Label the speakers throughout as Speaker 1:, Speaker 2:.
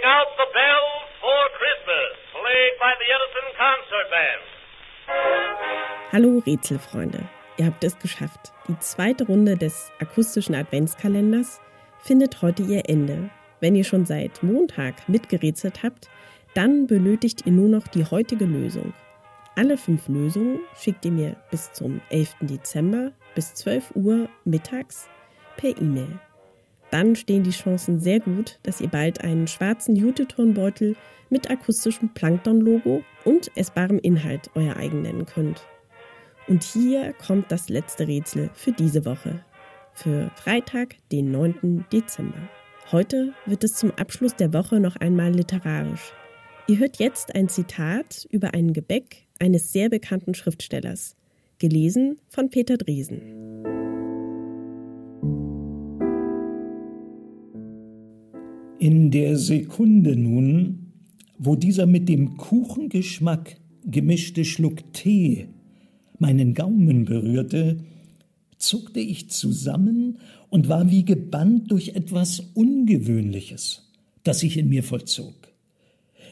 Speaker 1: Ring out the bells for Christmas, played by the Edison Concert Band.
Speaker 2: Hallo Rätselfreunde, ihr habt es geschafft. Die zweite Runde des akustischen Adventskalenders findet heute ihr Ende. Wenn ihr schon seit Montag mitgerätselt habt, dann benötigt ihr nur noch die heutige Lösung. Alle fünf Lösungen schickt ihr mir bis zum 11. Dezember bis 12 Uhr mittags per E-Mail. Dann stehen die Chancen sehr gut, dass ihr bald einen schwarzen Jute-Turnbeutel mit akustischem Plankton-Logo und essbarem Inhalt euer eigen nennen könnt. Und hier kommt das letzte Rätsel für diese Woche. Für Freitag, den 9. Dezember. Heute wird es zum Abschluss der Woche noch einmal literarisch. Ihr hört jetzt ein Zitat über ein Gebäck eines sehr bekannten Schriftstellers, gelesen von Peter Dresen.
Speaker 3: In der Sekunde nun, wo dieser mit dem Kuchengeschmack gemischte Schluck Tee meinen Gaumen berührte, zuckte ich zusammen und war wie gebannt durch etwas Ungewöhnliches, das sich in mir vollzog.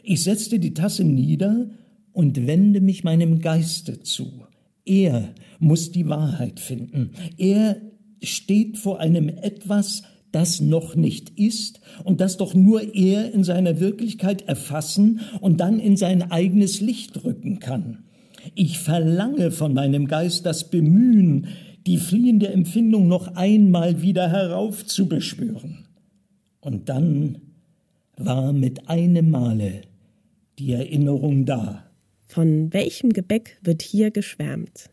Speaker 3: Ich setzte die Tasse nieder und wende mich meinem Geiste zu. Er muss die Wahrheit finden. Er steht vor einem etwas, das noch nicht ist und das doch nur er in seiner Wirklichkeit erfassen und dann in sein eigenes Licht rücken kann. Ich verlange von meinem Geist das Bemühen, die fliehende Empfindung noch einmal wieder heraufzubeschwören. Und dann war mit einem Male die Erinnerung da.
Speaker 2: Von welchem Gebäck wird hier geschwärmt?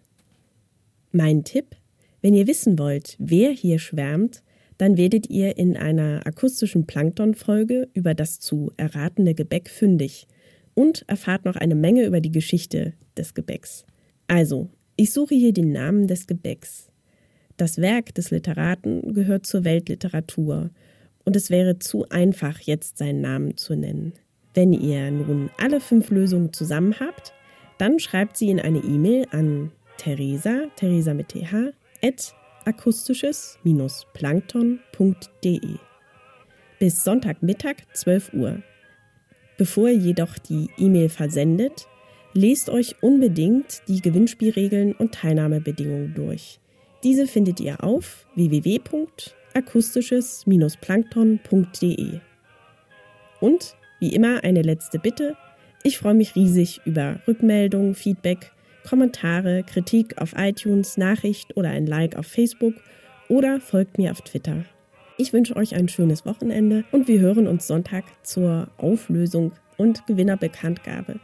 Speaker 2: Mein Tipp, wenn ihr wissen wollt, wer hier schwärmt, dann werdet ihr in einer akustischen Plankton-Folge über das zu erratene Gebäck fündig und erfahrt noch eine Menge über die Geschichte des Gebäcks. Also, ich suche hier den Namen des Gebäcks. Das Werk des Literaten gehört zur Weltliteratur und es wäre zu einfach, jetzt seinen Namen zu nennen. Wenn ihr nun alle fünf Lösungen zusammen habt, dann schreibt sie in eine E-Mail an Theresa, Theresa mit th, at akustisches-plankton.de. Bis Sonntagmittag 12 Uhr. Bevor ihr jedoch die E-Mail versendet, lest euch unbedingt die Gewinnspielregeln und Teilnahmebedingungen durch. Diese findet ihr auf www.akustisches-plankton.de. Und wie immer eine letzte Bitte. Ich freue mich riesig über Rückmeldungen, Feedback, Kommentare, Kritik auf iTunes, Nachricht oder ein Like auf Facebook oder folgt mir auf Twitter. Ich wünsche euch ein schönes Wochenende und wir hören uns Sonntag zur Auflösung und Gewinnerbekanntgabe.